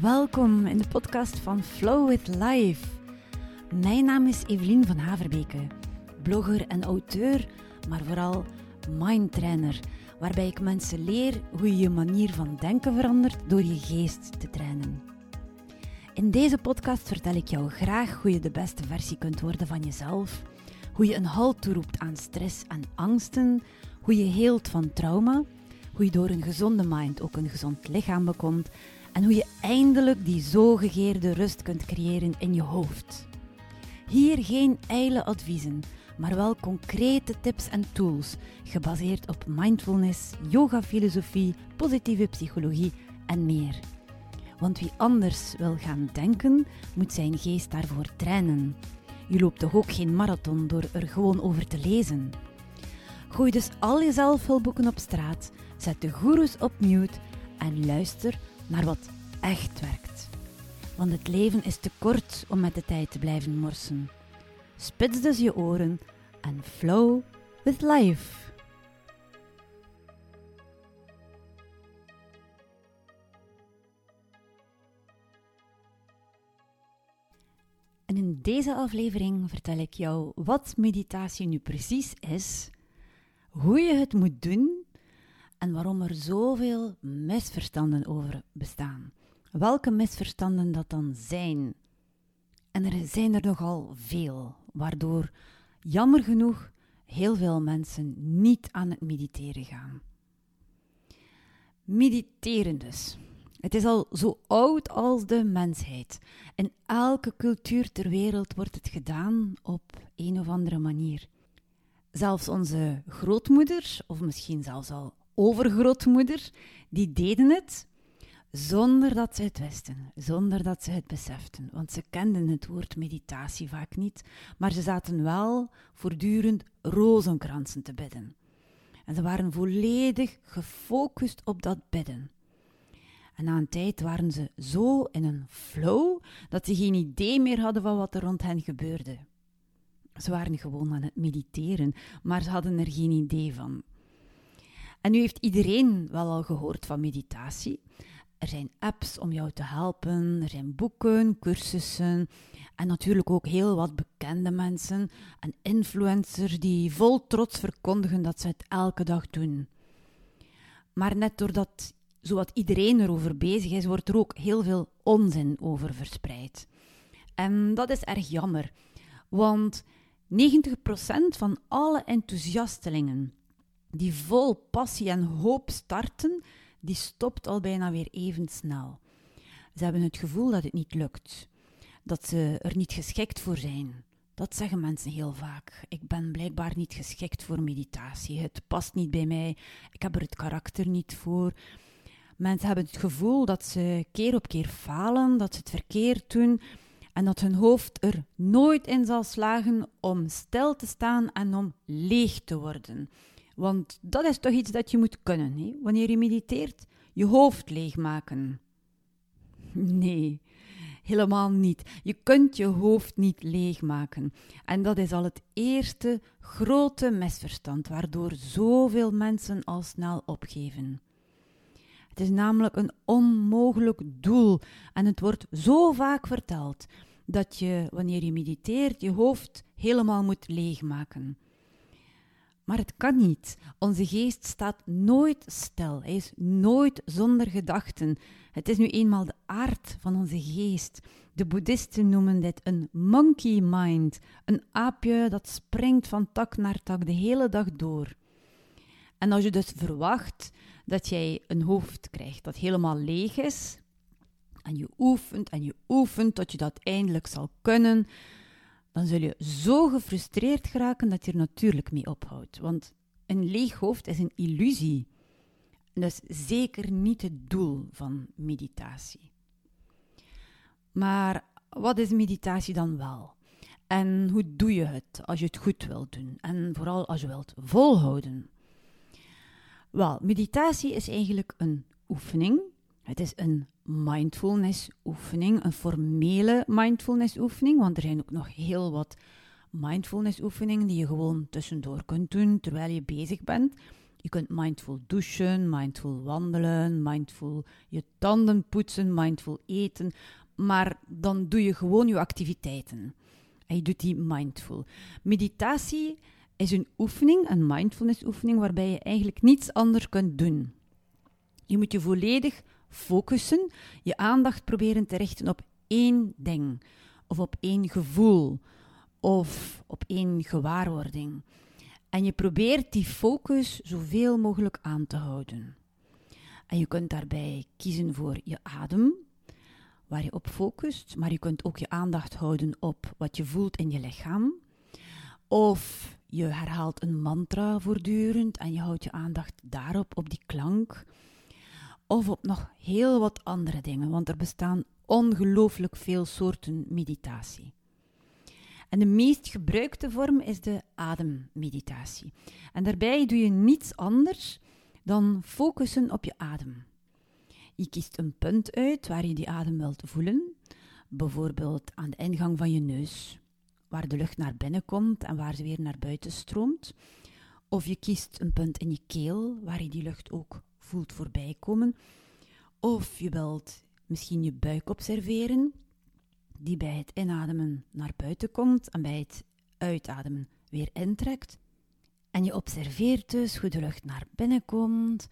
Welkom in de podcast van Flow with Life. Mijn naam is Evelien van Haverbeke, blogger en auteur, maar vooral mindtrainer, waarbij ik mensen leer hoe je je manier van denken verandert door je geest te trainen. In deze podcast vertel ik jou graag hoe je de beste versie kunt worden van jezelf, hoe je een halt toeroept aan stress en angsten, hoe je heelt van trauma, hoe je door een gezonde mind ook een gezond lichaam bekomt en hoe je eindelijk die zogegeerde rust kunt creëren in je hoofd. Hier geen ijle adviezen, maar wel concrete tips en tools gebaseerd op mindfulness, yoga-filosofie, positieve psychologie en meer. Want wie anders wil gaan denken, moet zijn geest daarvoor trainen. Je loopt toch ook geen marathon door er gewoon over te lezen. Gooi dus al je zelfhulpboeken op straat, zet de goeroes op mute en luister naar wat echt werkt. Want het leven is te kort om met de tijd te blijven morsen. Spits dus je oren en flow with life. En in deze aflevering vertel ik jou wat meditatie nu precies is, hoe je het moet doen en waarom er zoveel misverstanden over bestaan. Welke misverstanden dat dan zijn. En er zijn er nogal veel, waardoor jammer genoeg heel veel mensen niet aan het mediteren gaan. Mediteren dus. Het is al zo oud als de mensheid. In elke cultuur ter wereld wordt het gedaan op een of andere manier. Zelfs onze grootmoeders, of misschien zelfs al overgrootmoeder, die deden het zonder dat ze het wisten, zonder dat ze het beseften. Want ze kenden het woord meditatie vaak niet, maar ze zaten wel voortdurend rozenkransen te bidden. En ze waren volledig gefocust op dat bidden. En na een tijd waren ze zo in een flow dat ze geen idee meer hadden van wat er rond hen gebeurde. Ze waren gewoon aan het mediteren, maar ze hadden er geen idee van. En nu heeft iedereen wel al gehoord van meditatie. Er zijn apps om jou te helpen, er zijn boeken, cursussen en natuurlijk ook heel wat bekende mensen en influencers die vol trots verkondigen dat ze het elke dag doen. Maar net doordat zowat iedereen erover bezig is, wordt er ook heel veel onzin over verspreid. En dat is erg jammer, want 90% van alle enthousiastelingen die vol passie en hoop starten, die stopt al bijna weer even snel. Ze hebben het gevoel dat het niet lukt, dat ze er niet geschikt voor zijn. Dat zeggen mensen heel vaak. Ik ben blijkbaar niet geschikt voor meditatie. Het past niet bij mij. Ik heb er het karakter niet voor. Mensen hebben het gevoel dat ze keer op keer falen, dat ze het verkeerd doen en dat hun hoofd er nooit in zal slagen om stil te staan en om leeg te worden. Want dat is toch iets dat je moet kunnen, hè? wanneer je mediteert, je hoofd leegmaken. Nee, helemaal niet. Je kunt je hoofd niet leegmaken. En dat is al het eerste grote misverstand waardoor zoveel mensen al snel opgeven. Het is namelijk een onmogelijk doel en het wordt zo vaak verteld dat je, wanneer je mediteert, je hoofd helemaal moet leegmaken. Maar het kan niet. Onze geest staat nooit stil. Hij is nooit zonder gedachten. Het is nu eenmaal de aard van onze geest. De boeddhisten noemen dit een monkey mind, een aapje dat springt van tak naar tak de hele dag door. En als je dus verwacht dat jij een hoofd krijgt dat helemaal leeg is, en je oefent en je oefent tot je dat eindelijk zal kunnen, dan zul je zo gefrustreerd geraken dat je er natuurlijk mee ophoudt. Want een leeg hoofd is een illusie. Dus zeker niet het doel van meditatie. Maar wat is meditatie dan wel? En hoe doe je het als je het goed wilt doen? En vooral als je wilt volhouden. Wel, meditatie is eigenlijk een oefening. Het is een mindfulness oefening, een formele mindfulness oefening, want er zijn ook nog heel wat mindfulness oefeningen die je gewoon tussendoor kunt doen terwijl je bezig bent. Je kunt mindful douchen, mindful wandelen, mindful je tanden poetsen, mindful eten, maar dan doe je gewoon je activiteiten. En je doet die mindful. Meditatie is een oefening, een mindfulness oefening, waarbij je eigenlijk niets anders kunt doen. Je moet je volledig focussen, je aandacht proberen te richten op één ding, of op één gevoel, of op één gewaarwording. En je probeert die focus zoveel mogelijk aan te houden. En je kunt daarbij kiezen voor je adem, waar je op focust, maar je kunt ook je aandacht houden op wat je voelt in je lichaam. Of je herhaalt een mantra voortdurend en je houdt je aandacht daarop, op die klank. Of op nog heel wat andere dingen, want er bestaan ongelooflijk veel soorten meditatie. En de meest gebruikte vorm is de ademmeditatie. En daarbij doe je niets anders dan focussen op je adem. Je kiest een punt uit waar je die adem wilt voelen, bijvoorbeeld aan de ingang van je neus, waar de lucht naar binnen komt en waar ze weer naar buiten stroomt. Of je kiest een punt in je keel, waar je die lucht ook voelt voorbij komen. Of je wilt misschien je buik observeren, die bij het inademen naar buiten komt en bij het uitademen weer intrekt. En je observeert dus hoe de lucht naar binnen komt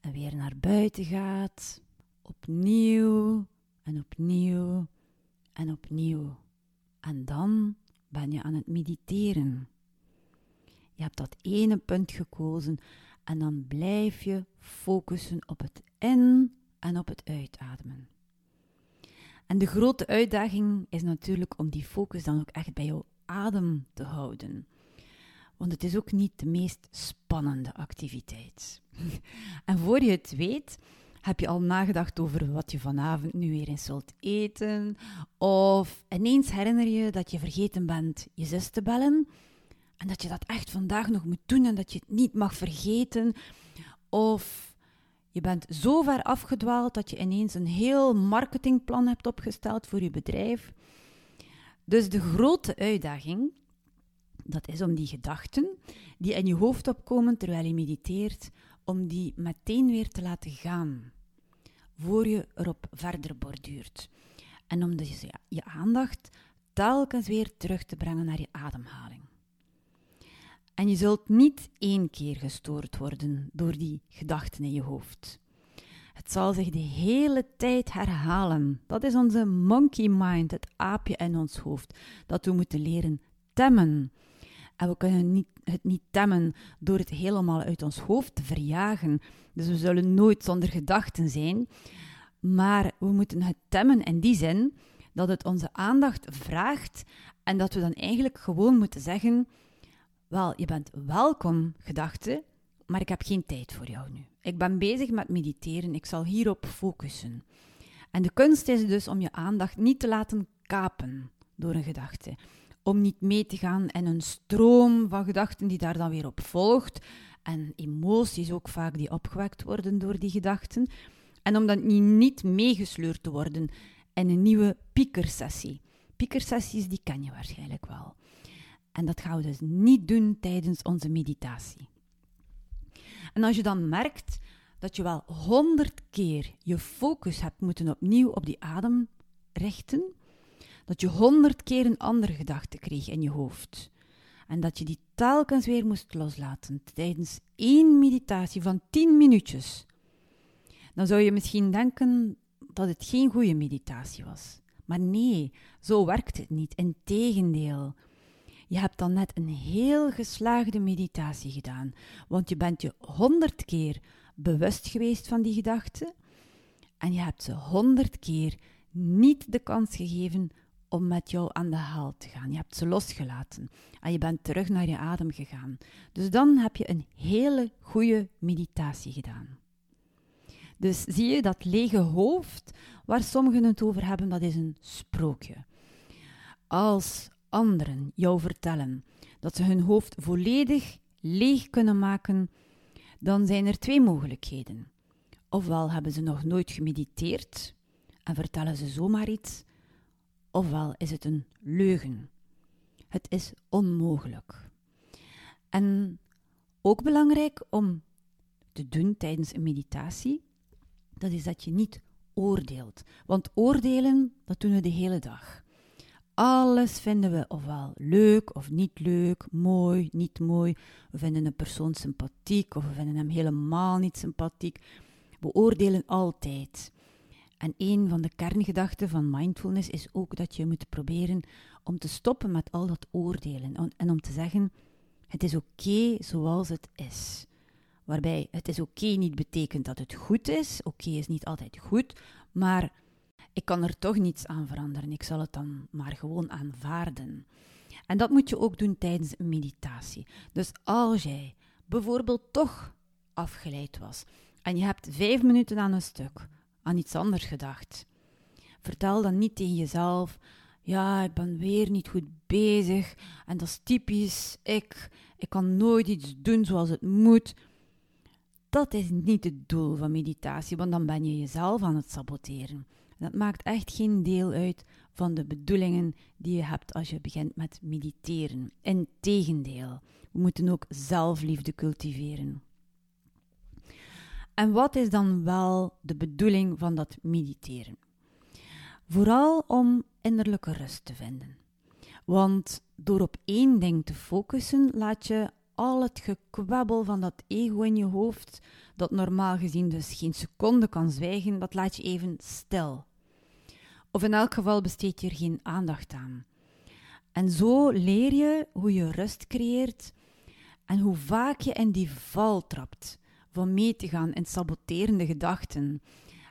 en weer naar buiten gaat. Opnieuw en opnieuw en opnieuw. En dan ben je aan het mediteren. Je hebt dat ene punt gekozen en dan blijf je focussen op het in- en op het uitademen. En de grote uitdaging is natuurlijk om die focus dan ook echt bij jouw adem te houden. Want het is ook niet de meest spannende activiteit. en voor je het weet, heb je al nagedacht over wat je vanavond nu weer eens zult eten? Of ineens herinner je dat je vergeten bent je zus te bellen en dat je dat echt vandaag nog moet doen en dat je het niet mag vergeten? Of je bent zo ver afgedwaald dat je ineens een heel marketingplan hebt opgesteld voor je bedrijf. Dus de grote uitdaging, dat is om die gedachten die in je hoofd opkomen terwijl je mediteert, om die meteen weer te laten gaan, voor je erop verder borduurt. En om dus je aandacht telkens weer terug te brengen naar je ademhaling. En je zult niet één keer gestoord worden door die gedachten in je hoofd. Het zal zich de hele tijd herhalen. Dat is onze monkey mind, het aapje in ons hoofd, dat we moeten leren temmen. En we kunnen het niet temmen door het helemaal uit ons hoofd te verjagen. Dus we zullen nooit zonder gedachten zijn. Maar we moeten het temmen in die zin dat het onze aandacht vraagt en dat we dan eigenlijk gewoon moeten zeggen: Wel, je bent welkom, gedachte, maar ik heb geen tijd voor jou nu. Ik ben bezig met mediteren, ik zal hierop focussen. En de kunst is dus om je aandacht niet te laten kapen door een gedachte om niet mee te gaan in een stroom van gedachten die daar dan weer op volgt. En emoties ook vaak die opgewekt worden door die gedachten. En om dan niet meegesleurd te worden in een nieuwe piekersessie. Piekersessies, die ken je waarschijnlijk wel. En dat gaan we dus niet doen tijdens onze meditatie. En als je dan merkt dat je wel honderd keer je focus hebt moeten opnieuw op die adem richten, dat je honderd keer een andere gedachte kreeg in je hoofd. En dat je die telkens weer moest loslaten tijdens één meditatie van tien minuutjes. Dan zou je misschien denken dat het geen goede meditatie was. Maar nee, zo werkt het niet. Integendeel. Je hebt dan net een heel geslaagde meditatie gedaan, want je bent je honderd keer bewust geweest van die gedachten en je hebt ze honderd keer niet de kans gegeven om met jou aan de haal te gaan. Je hebt ze losgelaten en je bent terug naar je adem gegaan. Dus dan heb je een hele goede meditatie gedaan. Dus zie je dat lege hoofd waar sommigen het over hebben, dat is een sprookje. Als anderen jou vertellen dat ze hun hoofd volledig leeg kunnen maken, dan zijn er twee mogelijkheden. Ofwel hebben ze nog nooit gemediteerd en vertellen ze zomaar iets, ofwel is het een leugen. Het is onmogelijk. En ook belangrijk om te doen tijdens een meditatie, dat is dat je niet oordeelt. Want oordelen, dat doen we de hele dag. Alles vinden we ofwel leuk of niet leuk, mooi, niet mooi. We vinden een persoon sympathiek of we vinden hem helemaal niet sympathiek. We oordelen altijd. En een van de kerngedachten van mindfulness is ook dat je moet proberen om te stoppen met al dat oordelen en om te zeggen: het is oké zoals het is. Waarbij het is oké niet betekent dat het goed is. Oké is niet altijd goed, maar ik kan er toch niets aan veranderen. Ik zal het dan maar gewoon aanvaarden. En dat moet je ook doen tijdens meditatie. Dus als jij bijvoorbeeld toch afgeleid was en je hebt vijf minuten aan een stuk aan iets anders gedacht, vertel dan niet tegen jezelf: ja, ik ben weer niet goed bezig en dat is typisch ik. Ik kan nooit iets doen zoals het moet. Dat is niet het doel van meditatie, want dan ben je jezelf aan het saboteren. Dat maakt echt geen deel uit van de bedoelingen die je hebt als je begint met mediteren. Integendeel, we moeten ook zelfliefde cultiveren. En wat is dan wel de bedoeling van dat mediteren? Vooral om innerlijke rust te vinden. Want door op één ding te focussen, laat je al het gekwabbel van dat ego in je hoofd, dat normaal gezien dus geen seconde kan zwijgen, dat laat je even stil. Of in elk geval besteed je er geen aandacht aan. En zo leer je hoe je rust creëert en hoe vaak je in die val trapt van mee te gaan in saboterende gedachten.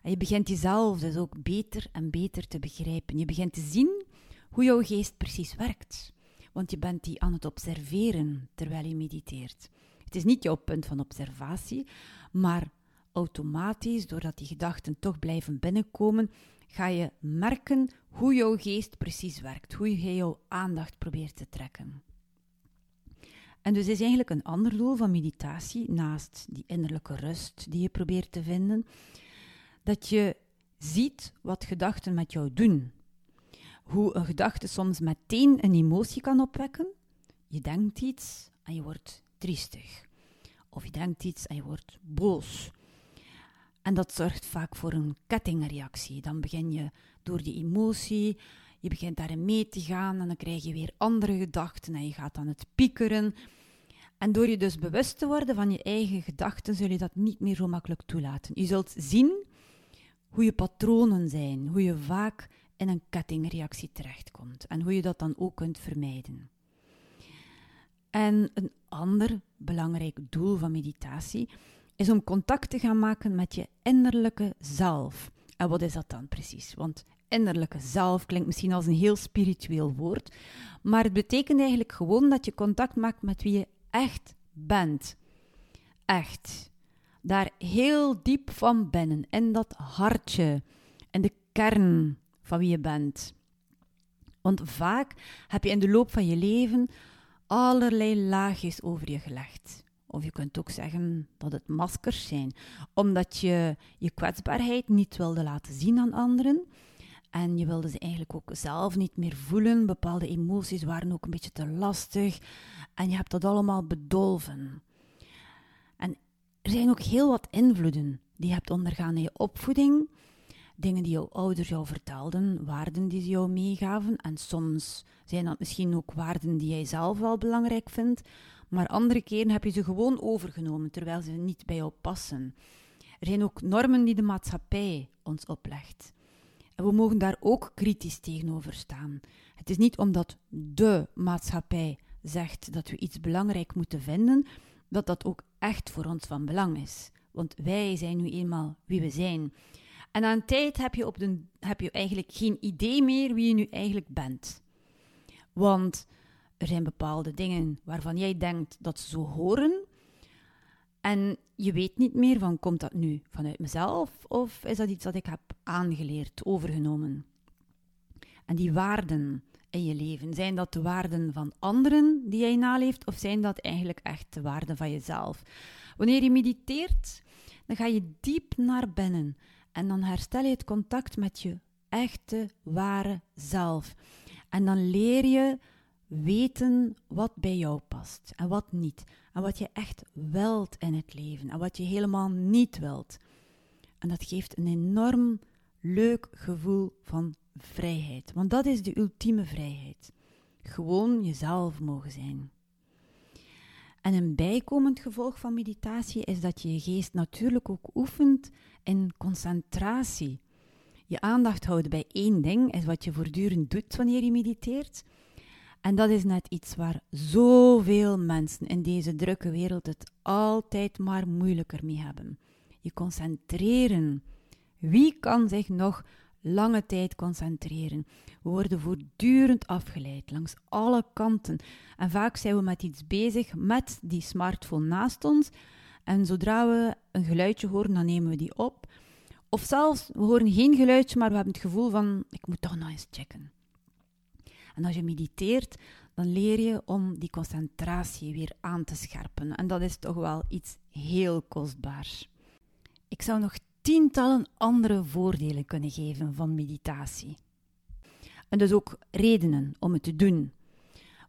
En je begint jezelf dus ook beter en beter te begrijpen. Je begint te zien hoe jouw geest precies werkt. Want je bent die aan het observeren terwijl je mediteert. Het is niet jouw punt van observatie, maar automatisch, doordat die gedachten toch blijven binnenkomen, ga je merken hoe jouw geest precies werkt, hoe je jouw aandacht probeert te trekken. En dus is eigenlijk een ander doel van meditatie, naast die innerlijke rust die je probeert te vinden, dat je ziet wat gedachten met jou doen. Hoe een gedachte soms meteen een emotie kan opwekken. Je denkt iets en je wordt triestig. Of je denkt iets en je wordt boos. En dat zorgt vaak voor een kettingreactie. Dan begin je door die emotie, je begint daarin mee te gaan en dan krijg je weer andere gedachten en je gaat aan het piekeren. En door je dus bewust te worden van je eigen gedachten, zul je dat niet meer zo makkelijk toelaten. Je zult zien hoe je patronen zijn, hoe je vaak in een kettingreactie terechtkomt en hoe je dat dan ook kunt vermijden. En een ander belangrijk doel van meditatie is om contact te gaan maken met je innerlijke zelf. En wat is dat dan precies? Want innerlijke zelf klinkt misschien als een heel spiritueel woord, maar het betekent eigenlijk gewoon dat je contact maakt met wie je echt bent. Echt. Daar heel diep van binnen, in dat hartje, in de kern van wie je bent. Want vaak heb je in de loop van je leven allerlei laagjes over je gelegd. Of je kunt ook zeggen dat het maskers zijn, omdat je je kwetsbaarheid niet wilde laten zien aan anderen. En je wilde ze eigenlijk ook zelf niet meer voelen. Bepaalde emoties waren ook een beetje te lastig. En je hebt dat allemaal bedolven. En er zijn ook heel wat invloeden die je hebt ondergaan in je opvoeding. Dingen die jouw ouders jou vertelden, waarden die ze jou meegaven. En soms zijn dat misschien ook waarden die jij zelf wel belangrijk vindt. Maar andere keren heb je ze gewoon overgenomen, terwijl ze niet bij jou passen. Er zijn ook normen die de maatschappij ons oplegt. En we mogen daar ook kritisch tegenover staan. Het is niet omdat de maatschappij zegt dat we iets belangrijk moeten vinden, dat dat ook echt voor ons van belang is. Want wij zijn nu eenmaal wie we zijn. En aan tijd heb je, op de, heb je eigenlijk geen idee meer wie je nu eigenlijk bent. Want er zijn bepaalde dingen waarvan jij denkt dat ze zo horen. En je weet niet meer van, komt dat nu vanuit mezelf of is dat iets dat ik heb aangeleerd, overgenomen? En die waarden in je leven? Zijn dat de waarden van anderen die jij naleeft, of zijn dat eigenlijk echt de waarden van jezelf? Wanneer je mediteert, dan ga je diep naar binnen en dan herstel je het contact met je echte, ware zelf. En dan leer je weten wat bij jou past en wat niet. En wat je echt wilt in het leven en wat je helemaal niet wilt. En dat geeft een enorm leuk gevoel van vrijheid. Want dat is de ultieme vrijheid. Gewoon jezelf mogen zijn. En een bijkomend gevolg van meditatie is dat je je geest natuurlijk ook oefent in concentratie. Je aandacht houden bij één ding is wat je voortdurend doet wanneer je mediteert. En dat is net iets waar zoveel mensen in deze drukke wereld het altijd maar moeilijker mee hebben. Je concentreren. Wie kan zich nog lange tijd concentreren? We worden voortdurend afgeleid langs alle kanten. En vaak zijn we met iets bezig met die smartphone naast ons. En zodra we een geluidje horen, dan nemen we die op. Of zelfs, we horen geen geluidje, maar we hebben het gevoel van, ik moet toch nog eens checken. En als je mediteert, dan leer je om die concentratie weer aan te scherpen. En dat is toch wel iets heel kostbaars. Ik zou nog tientallen andere voordelen kunnen geven van meditatie. En dus ook redenen om het te doen.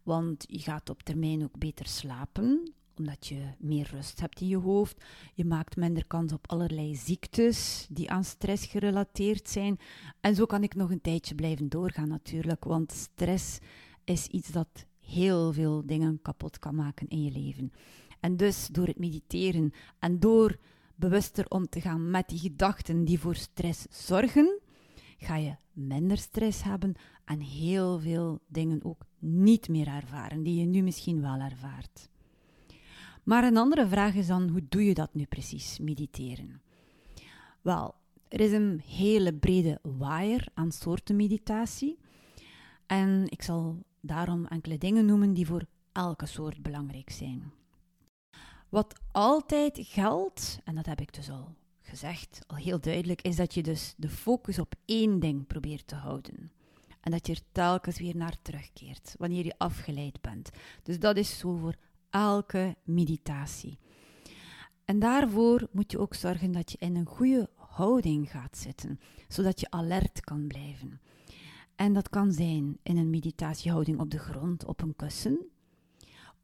Want je gaat op termijn ook beter slapen, omdat je meer rust hebt in je hoofd. Je maakt minder kans op allerlei ziektes die aan stress gerelateerd zijn. En zo kan ik nog een tijdje blijven doorgaan natuurlijk, want stress is iets dat heel veel dingen kapot kan maken in je leven. En dus door het mediteren en door bewuster om te gaan met die gedachten die voor stress zorgen, ga je minder stress hebben en heel veel dingen ook niet meer ervaren, die je nu misschien wel ervaart. Maar een andere vraag is dan, hoe doe je dat nu precies, mediteren? Wel, er is een hele brede waaier aan soorten meditatie. En ik zal daarom enkele dingen noemen die voor elke soort belangrijk zijn. Wat altijd geldt, en dat heb ik dus al gezegd, al heel duidelijk, is dat je dus de focus op één ding probeert te houden. En dat je er telkens weer naar terugkeert wanneer je afgeleid bent. Dus dat is zo voor elke meditatie. En daarvoor moet je ook zorgen dat je in een goede houding gaat zitten, zodat je alert kan blijven. En dat kan zijn in een meditatiehouding op de grond, op een kussen,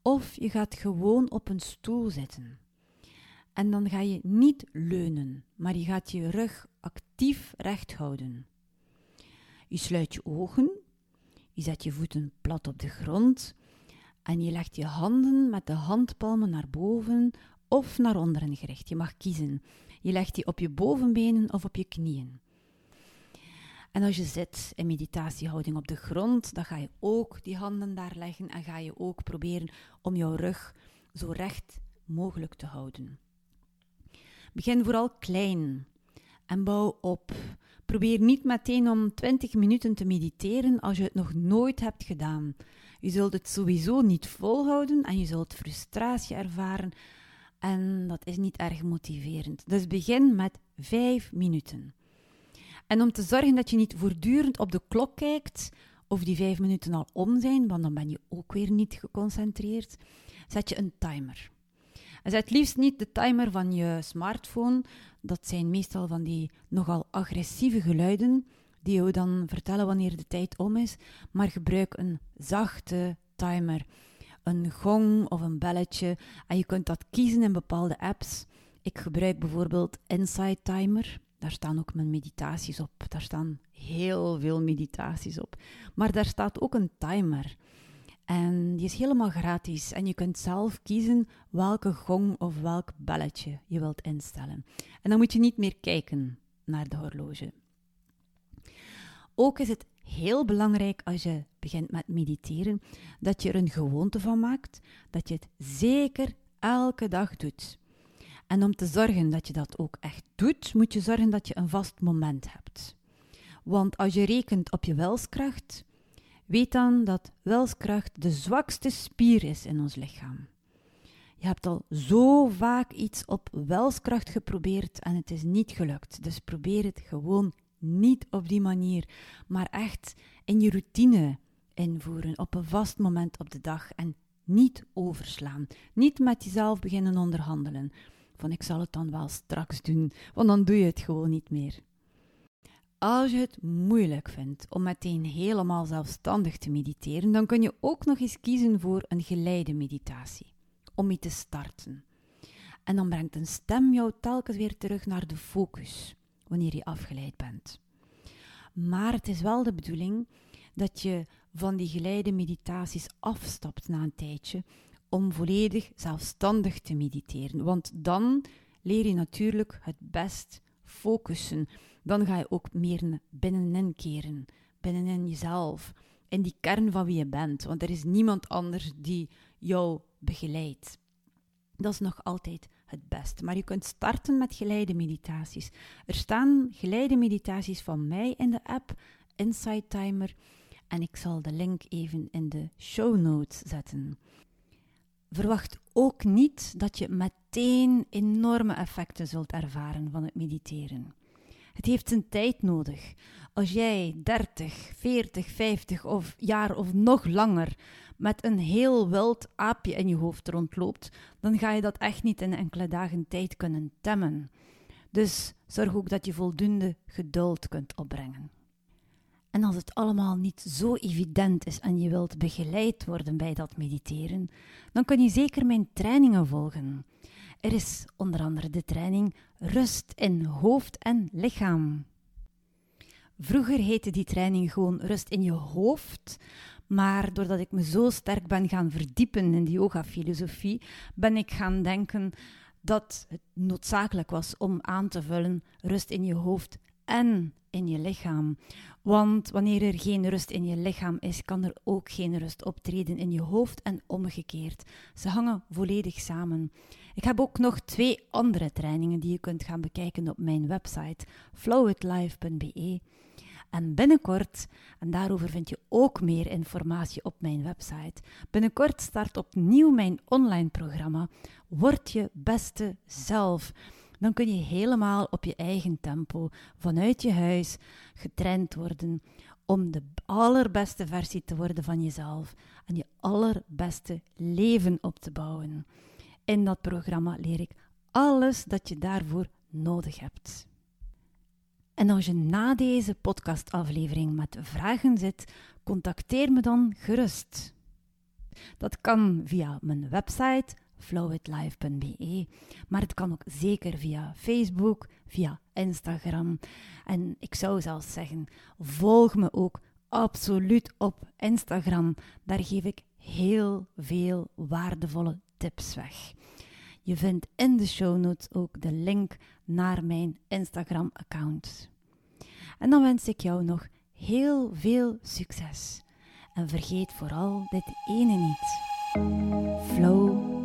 of je gaat gewoon op een stoel zitten. En dan ga je niet leunen, maar je gaat je rug actief recht houden. Je sluit je ogen, je zet je voeten plat op de grond en je legt je handen met de handpalmen naar boven of naar onderen gericht. Je mag kiezen. Je legt die op je bovenbenen of op je knieën. En als je zit in meditatiehouding op de grond, dan ga je ook die handen daar leggen en ga je ook proberen om jouw rug zo recht mogelijk te houden. Begin vooral klein en bouw op. Probeer niet meteen om 20 minuten te mediteren als je het nog nooit hebt gedaan. Je zult het sowieso niet volhouden en je zult frustratie ervaren en dat is niet erg motiverend. Dus begin met 5 minuten. En om te zorgen dat je niet voortdurend op de klok kijkt of die 5 minuten al om zijn, want dan ben je ook weer niet geconcentreerd, zet je een timer. En zet liefst niet de timer van je smartphone. Dat zijn meestal van die nogal agressieve geluiden die dan vertellen wanneer de tijd om is. Maar gebruik een zachte timer. Een gong of een belletje. En je kunt dat kiezen in bepaalde apps. Ik gebruik bijvoorbeeld Insight Timer. Daar staan ook mijn meditaties op. Daar staan heel veel meditaties op. Maar daar staat ook een timer. En die is helemaal gratis. En je kunt zelf kiezen welke gong of welk belletje je wilt instellen. En dan moet je niet meer kijken naar de horloge. Ook is het heel belangrijk als je begint met mediteren dat je er een gewoonte van maakt, dat je het zeker elke dag doet. En om te zorgen dat je dat ook echt doet, moet je zorgen dat je een vast moment hebt. Want als je rekent op je wilskracht, weet dan dat wilskracht de zwakste spier is in ons lichaam. Je hebt al zo vaak iets op wilskracht geprobeerd en het is niet gelukt. Dus probeer het gewoon niet op die manier, maar echt in je routine, invoeren op een vast moment op de dag en niet overslaan. Niet met jezelf beginnen onderhandelen. Van ik zal het dan wel straks doen, want dan doe je het gewoon niet meer. Als je het moeilijk vindt om meteen helemaal zelfstandig te mediteren, dan kun je ook nog eens kiezen voor een geleide meditatie, om mee te starten. En dan brengt een stem jou telkens weer terug naar de focus, wanneer je afgeleid bent. Maar het is wel de bedoeling dat je van die geleide meditaties afstapt na een tijdje om volledig zelfstandig te mediteren. Want dan leer je natuurlijk het best focussen. Dan ga je ook meer binnenin keren, binnenin jezelf, in die kern van wie je bent. Want er is niemand anders die jou begeleidt. Dat is nog altijd het beste. Maar je kunt starten met geleide meditaties. Er staan geleide meditaties van mij in de app Insight Timer. En ik zal de link even in de show notes zetten. Verwacht ook niet dat je meteen enorme effecten zult ervaren van het mediteren. Het heeft zijn tijd nodig. Als jij 30, 40, 50 of jaar of nog langer met een heel wild aapje in je hoofd rondloopt, dan ga je dat echt niet in enkele dagen tijd kunnen temmen. Dus zorg ook dat je voldoende geduld kunt opbrengen. En als het allemaal niet zo evident is en je wilt begeleid worden bij dat mediteren, dan kun je zeker mijn trainingen volgen. Er is onder andere de training Rust in hoofd en lichaam. Vroeger heette die training gewoon Rust in je hoofd, maar doordat ik me zo sterk ben gaan verdiepen in die yoga-filosofie, ben ik gaan denken dat het noodzakelijk was om aan te vullen rust in je hoofd en in je lichaam. Want wanneer er geen rust in je lichaam is, kan er ook geen rust optreden in je hoofd en omgekeerd. Ze hangen volledig samen. Ik heb ook nog twee andere trainingen die je kunt gaan bekijken op mijn website flowitlife.be. En binnenkort, en daarover vind je ook meer informatie op mijn website, binnenkort start opnieuw mijn online programma Word je beste zelf dan kun je helemaal op je eigen tempo vanuit je huis getraind worden om de allerbeste versie te worden van jezelf en je allerbeste leven op te bouwen. In dat programma leer ik alles dat je daarvoor nodig hebt. En als je na deze podcastaflevering met vragen zit, contacteer me dan gerust. Dat kan via mijn website flowitlife.be. Maar het kan ook zeker via Facebook, via Instagram. En ik zou zelfs zeggen, volg me ook absoluut op Instagram. Daar geef ik heel veel waardevolle tips weg. Je vindt in de show notes ook de link naar mijn Instagram-account. En dan wens ik jou nog heel veel succes. En vergeet vooral dit ene niet. Flow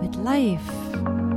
with life.